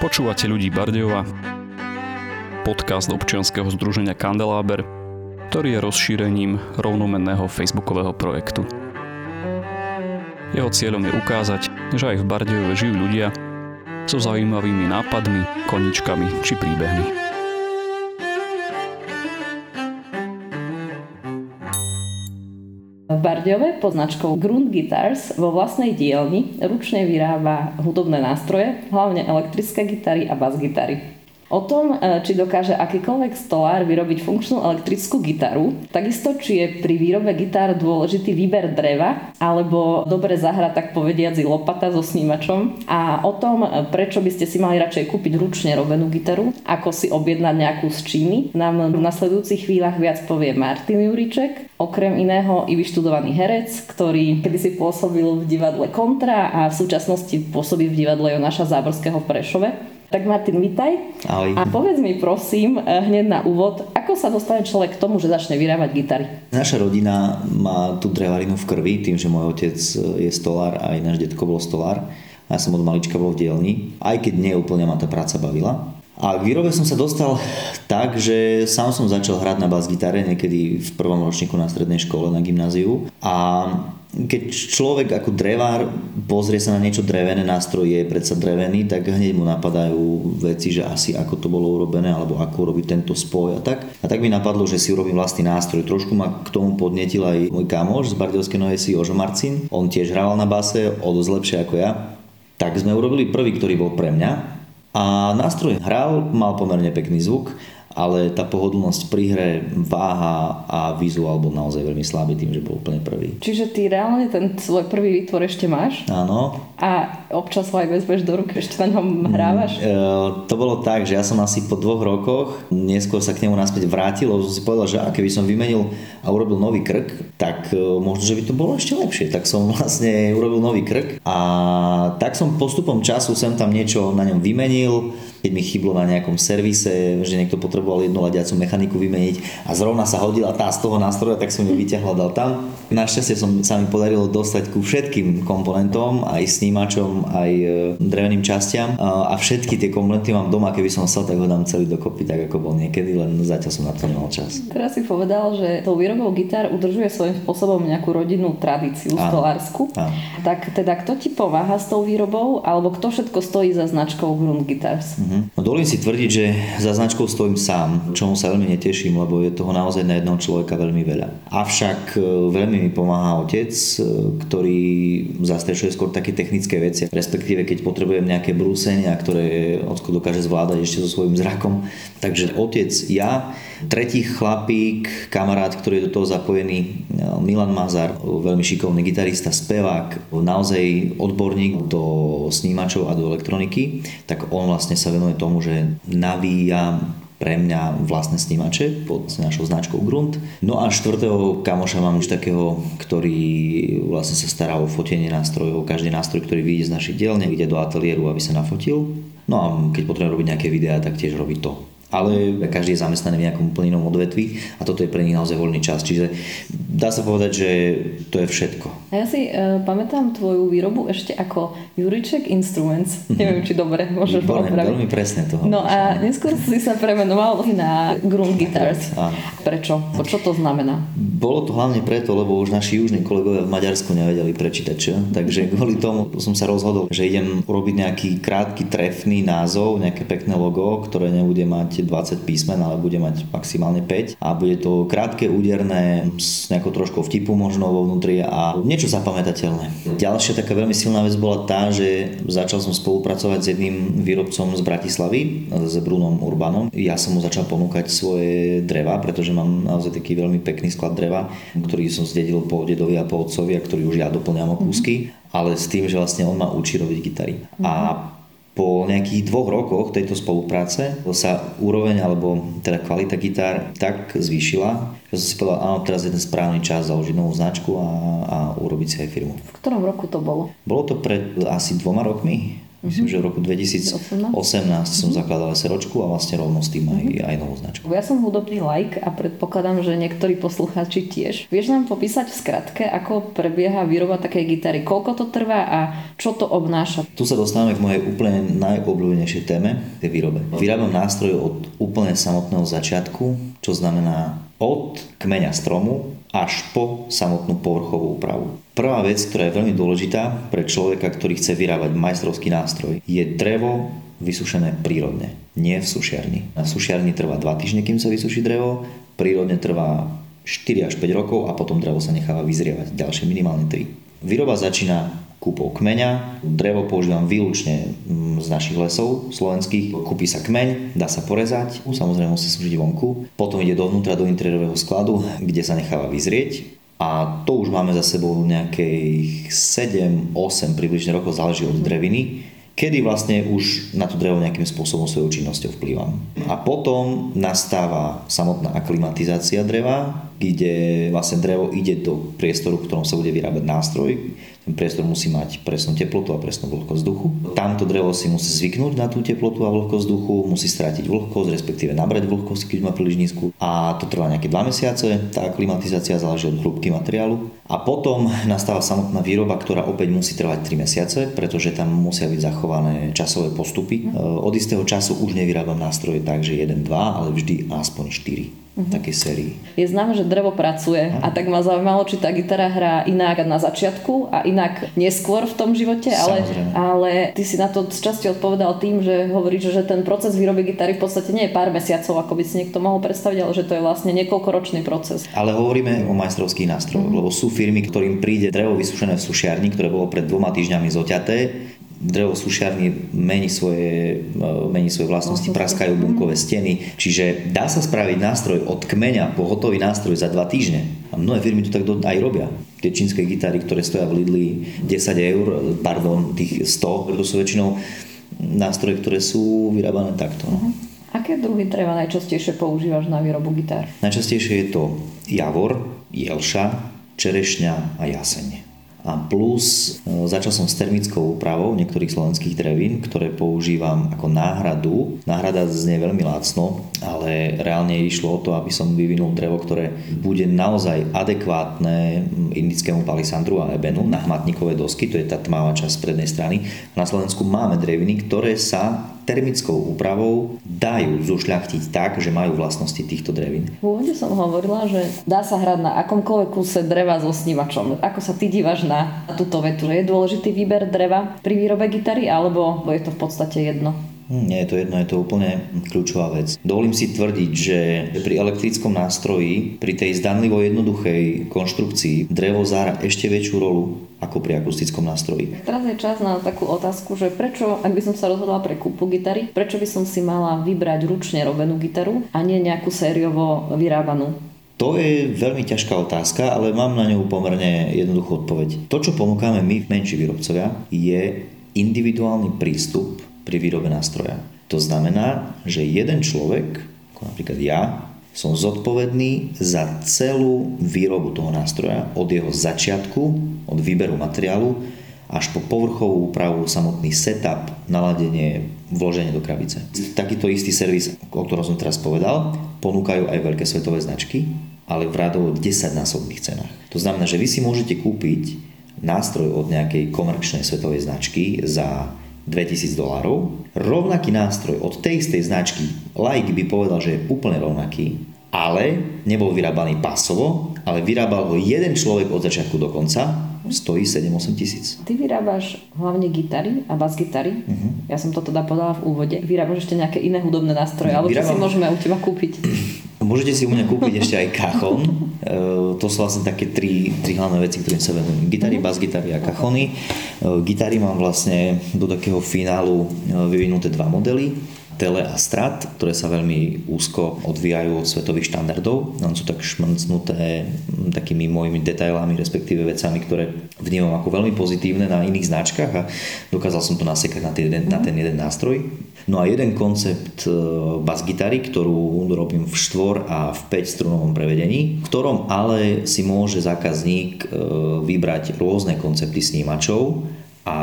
Počúvate ľudí Bardejova, podcast občianskeho združenia Kandeláber, ktorý je rozšírením rovnomenného facebookového projektu. Jeho cieľom je ukázať, že aj v Bardejove žijú ľudia so zaujímavými nápadmi, koničkami či príbehmi. V Bardejove pod značkou Grund Guitars vo vlastnej dielni ručne vyrába hudobné nástroje, hlavne elektrické gitary a bas-gitary. O tom, e, či dokáže akýkoľvek stolár vyrobiť funkčnú elektrickú gitaru, takisto či je pri výrobe gitár dôležitý výber dreva, alebo dobre zahrať tak povediaci lopata so snímačom a o tom, e, prečo by ste si mali radšej kúpiť ručne robenú gitaru, ako si objednať nejakú z Číny, nám v nasledujúcich chvíľach viac povie Martin Juriček, okrem iného i vyštudovaný herec, ktorý kedysi pôsobil v divadle Kontra a v súčasnosti pôsobí v divadle Jonáša Záborského v Prešove. Tak Martin, vitaj. Ahoj. A povedz mi prosím, eh, hneď na úvod, ako sa dostane človek k tomu, že začne vyrábať gitary? Naša rodina má tú drevarinu v krvi, tým, že môj otec je stolár a aj náš detko bol stolár. Ja som od malička bol v dielni, aj keď nie úplne ma tá práca bavila. A k výrobe som sa dostal tak, že sám som začal hrať na bas-gitare niekedy v prvom ročníku na strednej škole na gymnáziu. A keď človek ako drevár pozrie sa na niečo drevené, nástroj je predsa drevený, tak hneď mu napadajú veci, že asi ako to bolo urobené, alebo ako urobiť tento spoj a tak. A tak mi napadlo, že si urobím vlastný nástroj. Trošku ma k tomu podnetil aj môj kamoš z Bardejovskej Novej Jožo Marcin. On tiež hral na base, o dosť lepšie ako ja. Tak sme urobili prvý, ktorý bol pre mňa. A nástroj hral, mal pomerne pekný zvuk ale tá pohodlnosť pri hre, váha a vizuál bol naozaj veľmi slabý tým, že bol úplne prvý. Čiže ty reálne ten svoj prvý výtvor ešte máš? Áno. A občas ho aj vezmeš do ruky, ešte na ňom hrávaš? Mm, e, to bolo tak, že ja som asi po dvoch rokoch neskôr sa k nemu naspäť vrátil, lebo som si povedal, že a keby som vymenil a urobil nový krk, tak e, možno, že by to bolo ešte lepšie. Tak som vlastne urobil nový krk a tak som postupom času sem tam niečo na ňom vymenil, O'Neill keď mi chyblo na nejakom servise, že niekto potreboval jednu ladiacu mechaniku vymeniť a zrovna sa hodila tá z toho nástroja, tak som ju vyťahol dal tam. Našťastie som, sa mi podarilo dostať ku všetkým komponentom, aj snímačom, aj e, dreveným častiam a všetky tie komponenty mám doma, keby som chcel, tak ho dám celý dokopy, tak ako bol niekedy, len zatiaľ som na to nemal čas. Teraz si povedal, že tou výrobou gitár udržuje svojím spôsobom nejakú rodinnú tradíciu stolársku. Tak teda kto ti pomáha s tou výrobou, alebo kto všetko stojí za značkou Grund Guitars? Mm. Uh-huh. No dovolím si tvrdiť, že za značkou stojím sám, čomu sa veľmi neteším, lebo je toho naozaj na jedného človeka veľmi veľa. Avšak e, veľmi mi pomáha otec, e, ktorý zastrešuje skôr také technické veci, respektíve keď potrebujem nejaké brúsenia, ktoré Ocko dokáže zvládať ešte so svojím zrakom. Takže otec, ja, tretí chlapík, kamarát, ktorý je do toho zapojený, e, Milan Mazar, veľmi šikovný gitarista, spevák, naozaj odborník do snímačov a do elektroniky, tak on vlastne sa venuje tomu, že navíja pre mňa vlastné snímače pod našou značkou Grunt. No a štvrtého kamoša mám už takého, ktorý vlastne sa stará o fotenie nástrojov. Každý nástroj, ktorý vyjde z našich dielne, ide do ateliéru, aby sa nafotil. No a keď potrebujem robiť nejaké videá, tak tiež robí to ale každý je zamestnaný v nejakom úplne inom odvetví a toto je pre nich naozaj voľný čas. Čiže dá sa povedať, že to je všetko. A ja si uh, pamätám tvoju výrobu ešte ako Juriček Instruments. Mm-hmm. Neviem, či dobre môžeš Veľmi, veľmi presne toho. No a neskôr si sa premenoval na Grun Guitars. Áno. Prečo? Čo to znamená? Bolo to hlavne preto, lebo už naši južní kolegovia v Maďarsku nevedeli prečítať čo. Takže kvôli tomu som sa rozhodol, že idem urobiť nejaký krátky trefný názov, nejaké pekné logo, ktoré nebude mať 20 písmen, ale bude mať maximálne 5 a bude to krátke, úderné, s nejakou troškou vtipu možno vo vnútri a niečo zapamätateľné. Ďalšia taká veľmi silná vec bola tá, že začal som spolupracovať s jedným výrobcom z Bratislavy, s Brunom Urbanom. Ja som mu začal ponúkať svoje dreva, pretože mám naozaj taký veľmi pekný sklad dreva, ktorý som zdedil po dedovi a po otcovi a ktorý už ja doplňam o kúsky, ale s tým, že vlastne on ma učí robiť gitary. A po nejakých dvoch rokoch tejto spolupráce sa úroveň alebo teda kvalita gitár tak zvýšila, že som si povedal, áno, teraz je ten správny čas založiť novú značku a, a urobiť si aj firmu. V ktorom roku to bolo? Bolo to pred asi dvoma rokmi, Myslím, že v roku 2018 som zakladal SROčku a vlastne rovno s tým aj, aj novú značku. Ja som hudobný like a predpokladám, že niektorí poslucháči tiež. Vieš nám popísať v skratke, ako prebieha výroba takej gitary? Koľko to trvá a čo to obnáša? Tu sa dostávame k mojej úplne najobľúbenejšej téme, tej výrobe. Vyrábam nástroj od úplne samotného začiatku, čo znamená od kmeňa stromu až po samotnú povrchovú úpravu. Prvá vec, ktorá je veľmi dôležitá pre človeka, ktorý chce vyrábať majstrovský nástroj, je drevo vysušené prírodne, nie v sušiarni. Na sušiarni trvá 2 týždne, kým sa vysuší drevo, prírodne trvá 4 až 5 rokov a potom drevo sa necháva vyzrievať ďalšie minimálne 3. Výroba začína kúpou kmeňa. Drevo používam výlučne mm, z našich lesov slovenských. Kúpi sa kmeň, dá sa porezať, samozrejme musí slúžiť vonku. Potom ide dovnútra do interiérového skladu, kde sa necháva vyzrieť. A to už máme za sebou nejakých 7-8 približne rokov, záleží od dreviny kedy vlastne už na to drevo nejakým spôsobom svojou činnosťou vplývam. A potom nastáva samotná aklimatizácia dreva, kde vlastne drevo ide do priestoru, v ktorom sa bude vyrábať nástroj, ten priestor musí mať presnú teplotu a presnú vlhkosť vzduchu. Tamto drevo si musí zvyknúť na tú teplotu a vlhkosť vzduchu, musí strátiť vlhkosť, respektíve nabrať vlhkosť, keď má príliš nízku. A to trvá nejaké 2 mesiace, tá klimatizácia záleží od hrúbky materiálu. A potom nastáva samotná výroba, ktorá opäť musí trvať 3 mesiace, pretože tam musia byť zachované časové postupy. E, od istého času už nevyrábam nástroje tak, že 1, 2, ale vždy aspoň 4 uh-huh. takej sérii. Je známe, že drevo pracuje uh-huh. a tak ma zaujímalo, či tá gitara hrá inak na začiatku a inak neskôr v tom živote, ale, ale ty si na to z časti odpovedal tým, že hovoríš, že ten proces výroby gitary v podstate nie je pár mesiacov, ako by si niekto mohol predstaviť, ale že to je vlastne niekoľkoročný proces. Ale hovoríme o majstrovských nástrojoch, uh-huh. lebo sú firmy, ktorým príde drevo vysušené v sušiarni, ktoré bolo pred dvoma týždňami zoťaté, drevo mení svoje, e, mení svoje vlastnosti, praskajú bunkové steny, čiže dá sa spraviť nástroj od kmeňa po hotový nástroj za dva týždne. A mnohé firmy to tak aj robia. Tie čínske gitary, ktoré stoja v Lidli 10 eur, pardon, tých 100, to sú väčšinou nástroje, ktoré sú vyrábané takto. Uh-huh. Aké druhy dreva najčastejšie používaš na výrobu gitár? Najčastejšie je to javor, jelša, čerešňa a jaseň. A plus e, začal som s termickou úpravou niektorých slovenských drevín, ktoré používam ako náhradu. Náhrada znie veľmi lacno, ale reálne išlo o to, aby som vyvinul drevo, ktoré bude naozaj adekvátne indickému palisandru a ebenu na hmatníkové dosky, to je tá tmavá časť prednej strany. Na Slovensku máme dreviny, ktoré sa termickou úpravou dajú zušľachtiť tak, že majú vlastnosti týchto drevín. V úvode som hovorila, že dá sa hrať na akomkoľvek kuse dreva so snívačom. Ako sa ty dívaš na túto vetu? Je dôležitý výber dreva pri výrobe gitary alebo je to v podstate jedno? Hm, nie je to jedno, je to úplne kľúčová vec. Dovolím si tvrdiť, že pri elektrickom nástroji, pri tej zdanlivo jednoduchej konštrukcii, drevo zára ešte väčšiu rolu ako pri akustickom nástroji. Teraz je čas na takú otázku, že prečo, ak by som sa rozhodla pre kúpu gitary, prečo by som si mala vybrať ručne robenú gitaru a nie nejakú sériovo vyrábanú? To je veľmi ťažká otázka, ale mám na ňu pomerne jednoduchú odpoveď. To, čo ponúkame my, menší výrobcovia, je individuálny prístup pri výrobe nástroja. To znamená, že jeden človek, ako napríklad ja, som zodpovedný za celú výrobu toho nástroja od jeho začiatku, od výberu materiálu až po povrchovú úpravu, samotný setup, naladenie, vloženie do krabice. Takýto istý servis, o ktorom som teraz povedal, ponúkajú aj veľké svetové značky, ale v rádovo 10 násobných cenách. To znamená, že vy si môžete kúpiť nástroj od nejakej komerčnej svetovej značky za 2000 dolárov. Rovnaký nástroj od tej istej značky, like by povedal, že je úplne rovnaký, ale nebol vyrábaný pasovo, ale vyrábal ho jeden človek od začiatku do konca, stojí 7-8 tisíc. Ty vyrábaš hlavne gitary a bas-gitary. Uh-huh. Ja som to teda podala v úvode. Vyrábaš ešte nejaké iné hudobné nástroje, alebo čo si môžeme u teba kúpiť? Môžete si u mňa kúpiť ešte aj kachon. E, to sú vlastne také tri, tri hlavné veci, ktorým sa venujem. Gitary, mhm. bas-gitary a kachony. E, gitary mám vlastne do takého finálu e, vyvinuté dva modely tele a strat, ktoré sa veľmi úzko odvíjajú od svetových štandardov. Tam sú tak šmrcnuté takými mojimi detailami, respektíve vecami, ktoré vnímam ako veľmi pozitívne na iných značkách a dokázal som to nasekať na, ten, na ten jeden nástroj. No a jeden koncept e, bas gitary, ktorú robím v 4 a v 5 strunovom prevedení, v ktorom ale si môže zákazník e, vybrať rôzne koncepty snímačov, a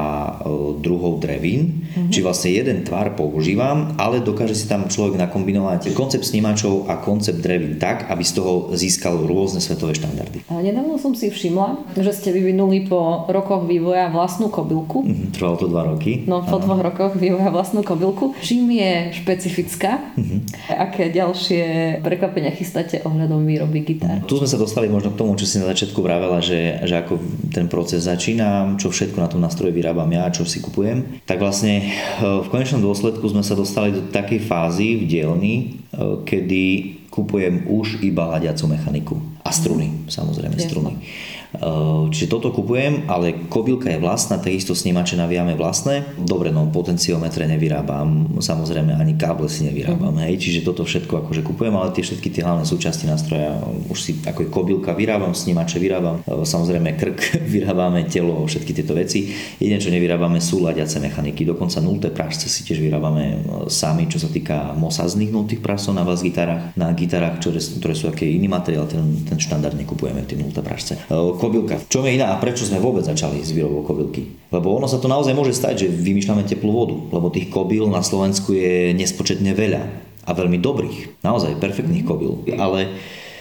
druhou drevín. Mm-hmm. Čiže vlastne jeden tvar používam, ale dokáže si tam človek nakombinovať koncept snímačov a koncept drevín tak, aby z toho získal rôzne svetové štandardy. A nedávno som si všimla, že ste vyvinuli po rokoch vývoja vlastnú kobylku. Mm-hmm, trvalo to dva roky. No po dvoch rokoch vývoja vlastnú kobylku. Čím je špecifická? Mm-hmm. Aké ďalšie prekvapenia chystáte ohľadom výroby gitár? Tu sme sa dostali možno k tomu, čo si na začiatku vravela, že, že ako ten proces začína, čo všetko na tom nástroje vyrábam ja, čo si kupujem. Tak vlastne e, v konečnom dôsledku sme sa dostali do takej fázy v dielni, e, kedy kupujem už iba hľadiacu mechaniku. A struny, samozrejme struny. Ehm, čiže toto kupujem, ale kobylka je vlastná, takisto snímače navíjame vlastné. Dobre, no potenciometre nevyrábam, samozrejme ani káble si nevyrábam, mm. hej, čiže toto všetko akože kupujem, ale tie všetky tie hlavné súčasti nástroja už si ako je kobylka vyrábam, snímače vyrábam, ehm, samozrejme krk vyrábame, telo, všetky tieto veci. Jediné, čo nevyrábame sú ladiace mechaniky, dokonca nulté prášce si tiež vyrábame ehm, sami, čo sa týka mosazných nultých prášcov na vás gitarách, na gitarách, ktoré, ktoré sú aký iný materiál, ten, ten štandard nekupujeme, tie nulté prášce kobylka. V čom je iná a prečo sme vôbec začali s výrobou kobylky? Lebo ono sa to naozaj môže stať, že vymýšľame teplú vodu, lebo tých kobyl na Slovensku je nespočetne veľa a veľmi dobrých, naozaj perfektných kobyl. Ale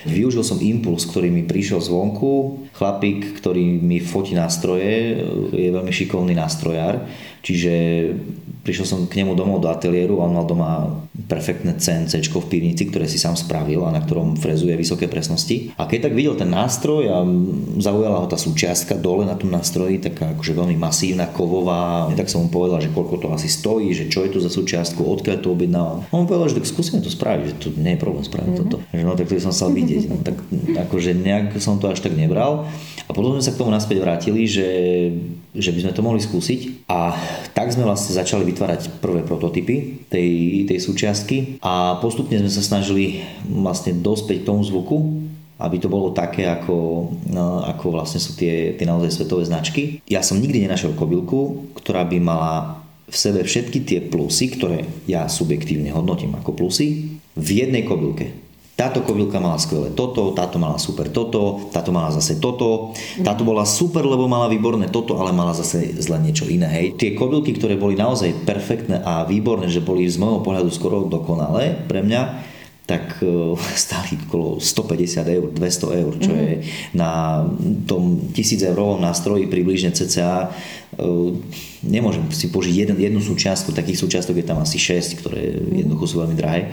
Využil som impuls, ktorý mi prišiel zvonku. Chlapík, ktorý mi fotí nástroje, je veľmi šikovný nástrojár, čiže prišiel som k nemu domov do ateliéru a on mal doma perfektné CNC v pivnici, ktoré si sám spravil a na ktorom frezuje vysoké presnosti. A keď tak videl ten nástroj a zaujala ho tá súčiastka dole na tom nástroji, taká akože veľmi masívna, kovová, tak som mu povedal, že koľko to asi stojí, že čo je to za súčiastku, odkiaľ to objednávam. On povedal, že tak skúsime to spraviť, že to nie je problém spraviť mm-hmm. toto. Že no tak to som chcel vidieť. No, tak akože nejak som to až tak nebral. A potom sme sa k tomu naspäť vrátili, že, že by sme to mohli skúsiť. A tak sme vlastne začali vytvárať prvé prototypy tej, tej súčiastky a postupne sme sa snažili vlastne dospieť k tomu zvuku, aby to bolo také, ako, no, ako vlastne sú tie, tie naozaj svetové značky. Ja som nikdy nenašiel kobylku, ktorá by mala v sebe všetky tie plusy, ktoré ja subjektívne hodnotím ako plusy, v jednej kobylke táto kobylka mala skvelé toto, táto mala super toto, táto mala zase toto, táto bola super, lebo mala výborné toto, ale mala zase zle niečo iné. Hej. Tie kobylky, ktoré boli naozaj perfektné a výborné, že boli z môjho pohľadu skoro dokonalé pre mňa, tak e, stáli okolo 150 eur, 200 eur, čo mm-hmm. je na tom 1000 eurovom nástroji približne cca nemôžem si požiť jeden, jednu súčiastku, takých súčiastok je tam asi 6, ktoré jednoducho sú veľmi drahé.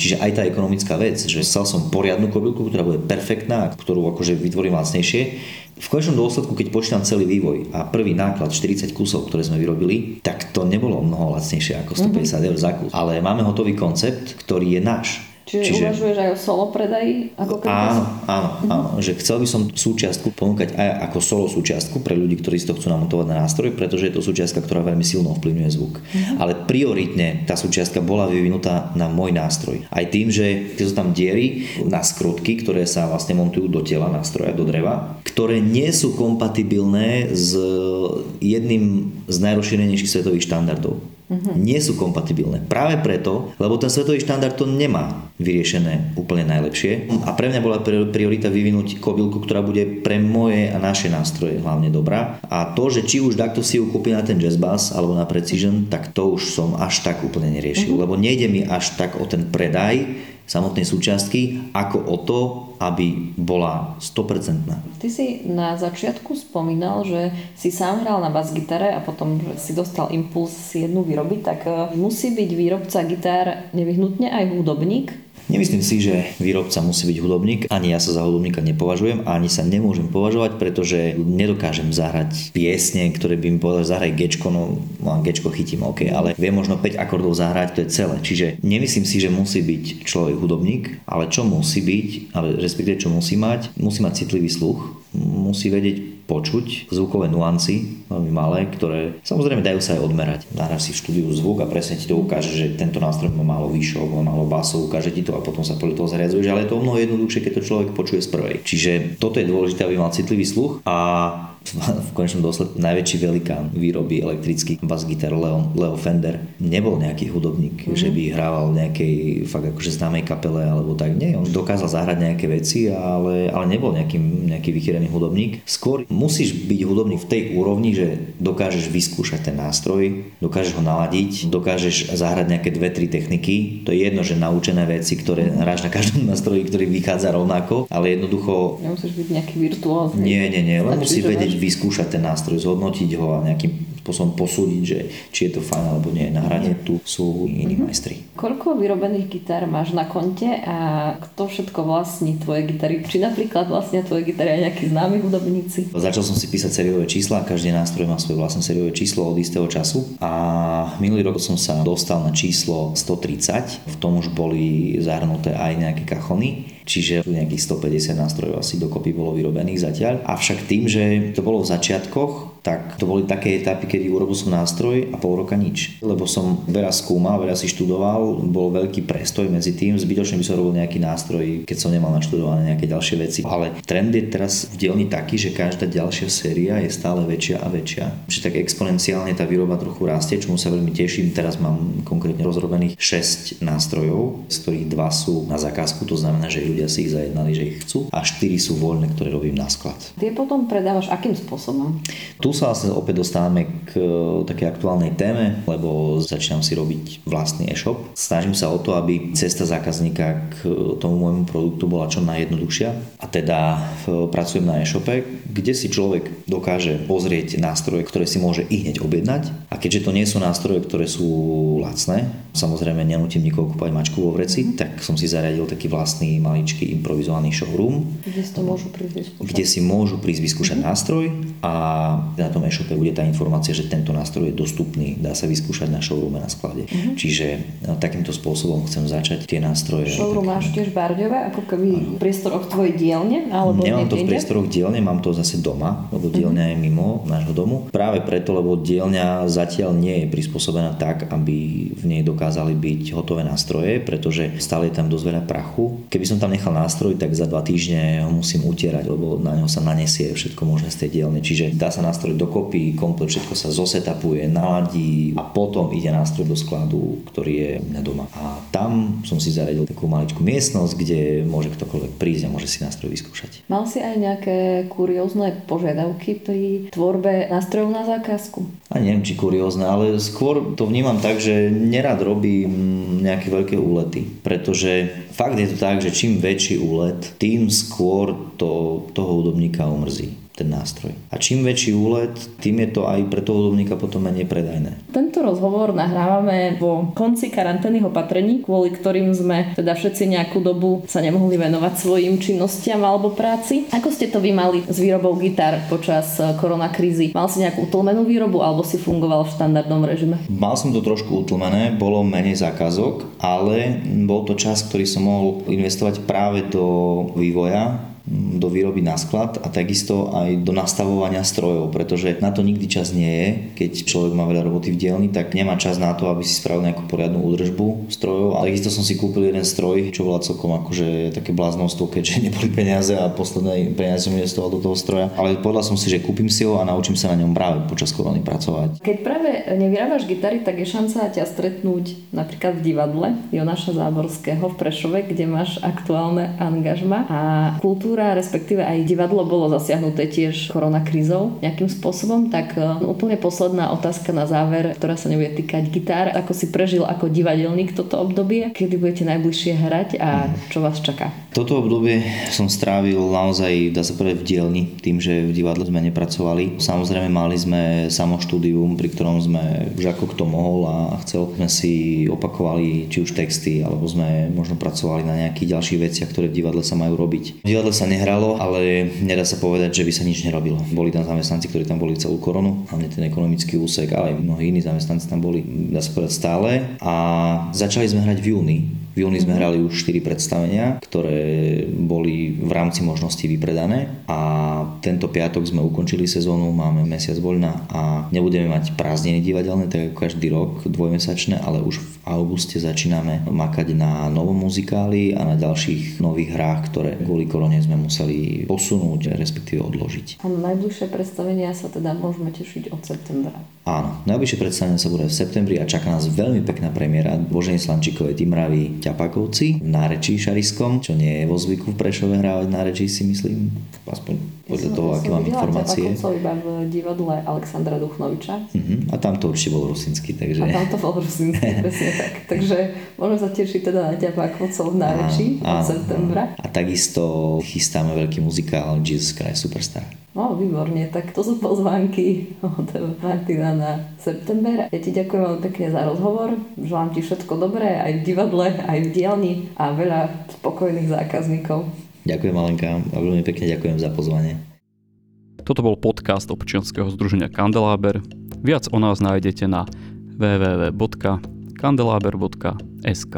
Čiže aj tá ekonomická vec, že chcel som poriadnu kobylku, ktorá bude perfektná, ktorú akože vytvorím lacnejšie. V konečnom dôsledku, keď počítam celý vývoj a prvý náklad 40 kusov, ktoré sme vyrobili, tak to nebolo mnoho lacnejšie ako 150 mm-hmm. eur za kus. Ale máme hotový koncept, ktorý je náš Čiže, Čiže uvažuješ aj o solo predaji? Ako áno, áno, áno. Že chcel by som súčiastku ponúkať aj ako solo súčiastku pre ľudí, ktorí si to chcú namontovať na nástroj, pretože je to súčiastka, ktorá veľmi silno ovplyvňuje zvuk. Uh-huh. Ale prioritne tá súčiastka bola vyvinutá na môj nástroj. Aj tým, že sú tam diery na skrutky, ktoré sa vlastne montujú do tela nástroja, do dreva, ktoré nie sú kompatibilné s jedným z najrozšírenejších svetových štandardov uh-huh. nie sú kompatibilné. Práve preto, lebo ten svetový štandard to nemá vyriešené úplne najlepšie. A pre mňa bola priorita vyvinúť kobylku, ktorá bude pre moje a naše nástroje hlavne dobrá. A to, že či už takto si ju kúpi na ten jazz bass alebo na precision, tak to už som až tak úplne neriešil. Uh-huh. Lebo nejde mi až tak o ten predaj, samotnej súčiastky, ako o to, aby bola 100%. Ty si na začiatku spomínal, že si sám hral na bas-gitare a potom že si dostal impuls si jednu vyrobiť, tak eh, musí byť výrobca gitár nevyhnutne aj hudobník? Nemyslím si, že výrobca musí byť hudobník, ani ja sa za hudobníka nepovažujem, ani sa nemôžem považovať, pretože nedokážem zahrať piesne, ktoré by mi povedali, zahraj gečko, no, no gečko chytím, ok, ale viem možno 5 akordov zahrať, to je celé. Čiže nemyslím si, že musí byť človek hudobník, ale čo musí byť, ale respektíve čo musí mať, musí mať citlivý sluch, musí vedieť počuť zvukové nuancy, veľmi malé, ktoré samozrejme dajú sa aj odmerať. Nahráš si v štúdiu zvuk a presne ti to ukáže, že tento nástroj má málo vyššie, alebo málo basov, ukáže ti to a potom sa podľa toho zariadzuješ, ale je to o mnoho jednoduchšie, keď to človek počuje z prvej. Čiže toto je dôležité, aby mal citlivý sluch a v konečnom dôsledku najväčší velikán výroby elektrických bas gitar Leo, Leo Fender nebol nejaký hudobník, mm-hmm. že by hrával nejakej fakt akože známej kapele alebo tak. Nie, on dokázal zahrať nejaké veci, ale, ale nebol nejaký, nejaký vychýrený hudobník. Skôr musíš byť hudobník v tej úrovni, že dokážeš vyskúšať ten nástroj, dokážeš ho naladiť, dokážeš zahrať nejaké dve, tri techniky. To je jedno, že naučené veci, ktoré hráš na každom nástroji, ktorý vychádza rovnako, ale jednoducho... Nemusíš byť nejaký virtuózny. Nie, nie, nie, len musí že vedieť vyskúšať ten nástroj, zhodnotiť ho a nejakým spôsobom posúdiť, že či je to fajn alebo nie. Na hrane tu sú iní majstri. Koľko vyrobených gitár máš na konte a kto všetko vlastní tvoje gitary? Či napríklad vlastnia tvoje gitary aj nejakí známi hudobníci? Začal som si písať sériové čísla, každý nástroj má svoje vlastné sériové číslo od istého času a minulý rok som sa dostal na číslo 130, v tom už boli zahrnuté aj nejaké kachony, čiže nejakých 150 nástrojov asi dokopy bolo vyrobených zatiaľ. Avšak tým, že to bolo v začiatkoch, tak to boli také etapy, kedy urobil som nástroj a pol roka nič. Lebo som veľa skúmal, veľa si študoval, bol veľký prestoj medzi tým, zbytočne by som robil nejaký nástroj, keď som nemal naštudované nejaké ďalšie veci. Ale trend je teraz v dielni taký, že každá ďalšia séria je stále väčšia a väčšia. Čiže tak exponenciálne tá výroba trochu rastie, čomu sa veľmi teším. Teraz mám konkrétne rozrobených 6 nástrojov, z ktorých dva sú na zakázku, to znamená, že ľudia si ich zajednali, že ich chcú a 4 sú voľné, ktoré robím na sklad. Tie potom predávaš akým spôsobom? Tu sa vlastne opäť dostávame k e, takej aktuálnej téme, lebo začínam si robiť vlastný e-shop. Snažím sa o to, aby cesta zákazníka k e, tomu môjmu produktu bola čo najjednoduchšia. A teda e, pracujem na e-shope, kde si človek dokáže pozrieť nástroje, ktoré si môže i hneď objednať. A keďže to nie sú nástroje, ktoré sú lacné, samozrejme nenutím nikoho kúpať mačku vo vreci, Mhm. tak som si zariadil taký vlastný maličký improvizovaný showroom, Kde si to môžu prísť vyskúšať? kde si môžu prísť vyskúšať nástroj a na tom e-shope bude tá informácia, že tento nástroj je dostupný, dá sa vyskúšať na showroome na sklade. Čiže no, takýmto spôsobom chcem začať tie nástroje. Showroom tak- máš tiež v Barďove, ako keby v priestoroch tvojej dielne? Alebo Nemám to v priestoroch dielne, mám to zase doma, lebo dielňa je mimo nášho domu. Práve preto, lebo dielňa zatiaľ nie je prispôsobená tak, aby v nej dokázali byť hotové nástroje, pretože stále je tam dosť veľa prachu. Keby som tam nechal nástroj, tak za dva týždne ho musím utierať, lebo na neho sa nanesie všetko možné z tej dielne. Čiže dá sa nástroj dokopy, komplet všetko sa zosetapuje, naladí a potom ide nástroj do skladu, ktorý je u mňa doma. A tam som si zaradil takú maličkú miestnosť, kde môže ktokoľvek prísť a môže si nástroj vyskúšať. Mal si aj nejaké kuriózne požiadavky pri tvorbe nástrojov na zákazku? A neviem, či kuriózne, ale skôr to vnímam tak, že nerad robím nejaké veľké úlety. Pretože fakt je to tak, že čím väčší úlet, tým skôr to toho hudobníka umrzí ten nástroj. A čím väčší úlet, tým je to aj pre toho hudobníka potom menej predajné. Tento rozhovor nahrávame vo konci karanténnych opatrení, kvôli ktorým sme teda všetci nejakú dobu sa nemohli venovať svojim činnostiam alebo práci. Ako ste to vy mali s výrobou gitar počas eh, koronakrízy? Mal si nejakú utlmenú výrobu alebo si fungoval v štandardnom režime? Mal som to trošku utlmené, bolo menej zákazok, ale bol to čas, ktorý som mohol investovať práve do vývoja do výroby na sklad a takisto aj do nastavovania strojov, pretože na to nikdy čas nie je. Keď človek má veľa roboty v dielni, tak nemá čas na to, aby si spravil nejakú poriadnu údržbu strojov. A takisto som si kúpil jeden stroj, čo bola celkom akože také bláznostvo, keďže neboli peniaze a posledné peniaze som investoval do toho stroja. Ale povedal som si, že kúpim si ho a naučím sa na ňom práve počas korony pracovať. Keď práve nevyrábaš gitary, tak je šanca ťa stretnúť napríklad v divadle Jonáša Záborského v Prešove, kde máš aktuálne angažma a kultúra, respektíve aj divadlo bolo zasiahnuté tiež koronakrízou nejakým spôsobom. Tak e, úplne posledná otázka na záver, ktorá sa nebude týkať gitár. Ako si prežil ako divadelník toto obdobie? Kedy budete najbližšie hrať a čo vás čaká? Toto obdobie som strávil naozaj, dá sa povedať, v dielni, tým, že v divadle sme nepracovali. Samozrejme mali sme samoštúdium, pri ktorom sme už ako kto mohol a chcel, sme si opakovali či už texty, alebo sme možno pracovali na nejakých ďalších veciach, ktoré v divadle sa majú robiť. V divadle sa nehralo, ale nedá sa povedať, že by sa nič nerobilo. Boli tam zamestnanci, ktorí tam boli celú koronu, hlavne ten ekonomický úsek, ale aj mnohí iní zamestnanci tam boli, dá sa povedať, stále. A začali sme hrať v júni. V júni sme hrali už 4 predstavenia, ktoré boli v rámci možností vypredané a tento piatok sme ukončili sezónu, máme mesiac voľna a nebudeme mať prázdniny divadelné, tak ako každý rok, dvojmesačné, ale už v auguste začíname makať na novom muzikáli a na ďalších nových hrách, ktoré kvôli korone sme museli posunúť, respektíve odložiť. A na najbližšie predstavenia sa teda môžeme tešiť od septembra. Áno, najbližšie predstavenie sa bude v septembri a čaká nás veľmi pekná premiéra Boženy Slančíkovej Timravy ťapákovci v nárečí šariskom, čo nie je vo zvyku v Prešove hrávať v nárečí si myslím, aspoň podľa toho, aké mám informácie. Ja som iba v divadle Alexandra Duchnoviča. Uh-huh. A tam to určite bol Rusinský, takže... A tam to bol Rusinský, presne tak. Takže môžeme sa tešiť teda na ťapákovcov v nárečí od septembra. A takisto chystáme veľký muzikál Jesus Christ Superstar. No, výborne, tak to sú pozvánky od Martina na september. Ja ti ďakujem veľmi pekne za rozhovor. Želám ti všetko dobré aj v divadle, aj v dielni a veľa spokojných zákazníkov. Ďakujem Alenka a veľmi pekne ďakujem za pozvanie. Toto bol podcast občianskeho združenia Kandeláber. Viac o nás nájdete na www.kandelaber.sk.